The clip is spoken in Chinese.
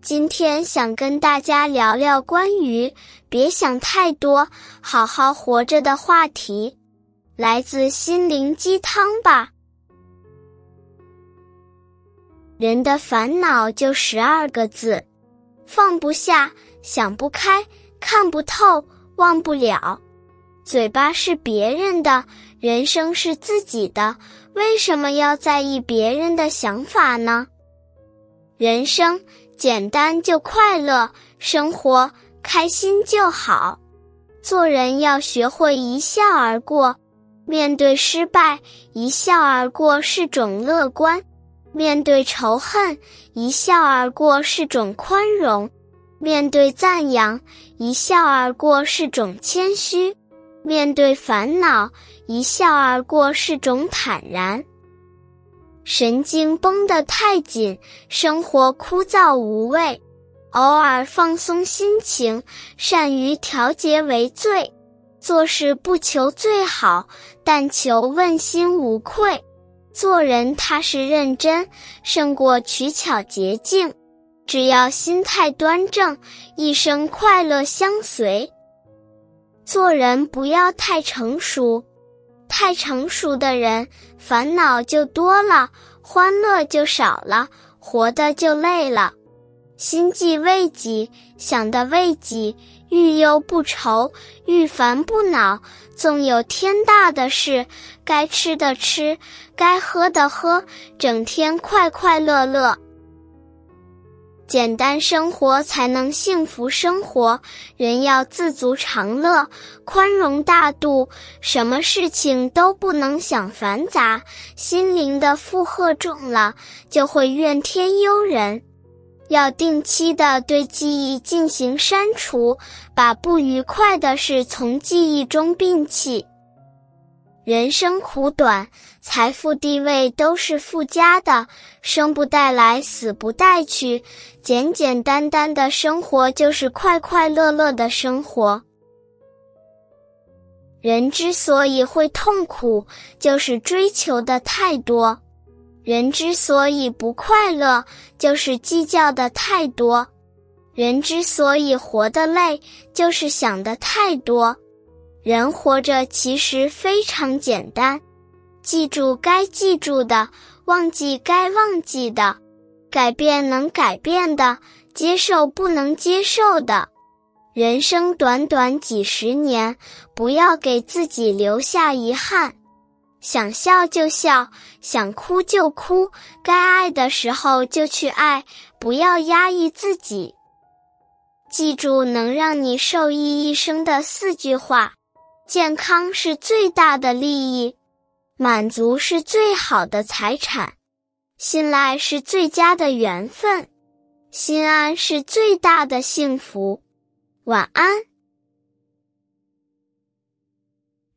今天想跟大家聊聊关于“别想太多，好好活着”的话题，来自心灵鸡汤吧。人的烦恼就十二个字：放不下、想不开、看不透、忘不了。嘴巴是别人的，人生是自己的，为什么要在意别人的想法呢？人生。简单就快乐，生活开心就好。做人要学会一笑而过，面对失败，一笑而过是种乐观；面对仇恨，一笑而过是种宽容；面对赞扬，一笑而过是种谦虚；面对烦恼，一笑而过是种坦然。神经绷得太紧，生活枯燥无味。偶尔放松心情，善于调节为最。做事不求最好，但求问心无愧。做人踏实认真，胜过取巧捷径。只要心态端正，一生快乐相随。做人不要太成熟。太成熟的人，烦恼就多了，欢乐就少了，活的就累了。心既未己，想的未己，欲忧不愁，欲烦不恼。纵有天大的事，该吃的吃，该喝的喝，整天快快乐乐。简单生活才能幸福生活，人要自足常乐，宽容大度，什么事情都不能想繁杂，心灵的负荷重了，就会怨天尤人。要定期的对记忆进行删除，把不愉快的事从记忆中摒弃。人生苦短，财富地位都是附加的，生不带来，死不带去。简简单单的生活就是快快乐乐的生活。人之所以会痛苦，就是追求的太多；人之所以不快乐，就是计较的太多；人之所以活得累，就是想的太多。人活着其实非常简单，记住该记住的，忘记该忘记的，改变能改变的，接受不能接受的。人生短短几十年，不要给自己留下遗憾。想笑就笑，想哭就哭，该爱的时候就去爱，不要压抑自己。记住能让你受益一生的四句话。健康是最大的利益，满足是最好的财产，信赖是最佳的缘分，心安是最大的幸福。晚安。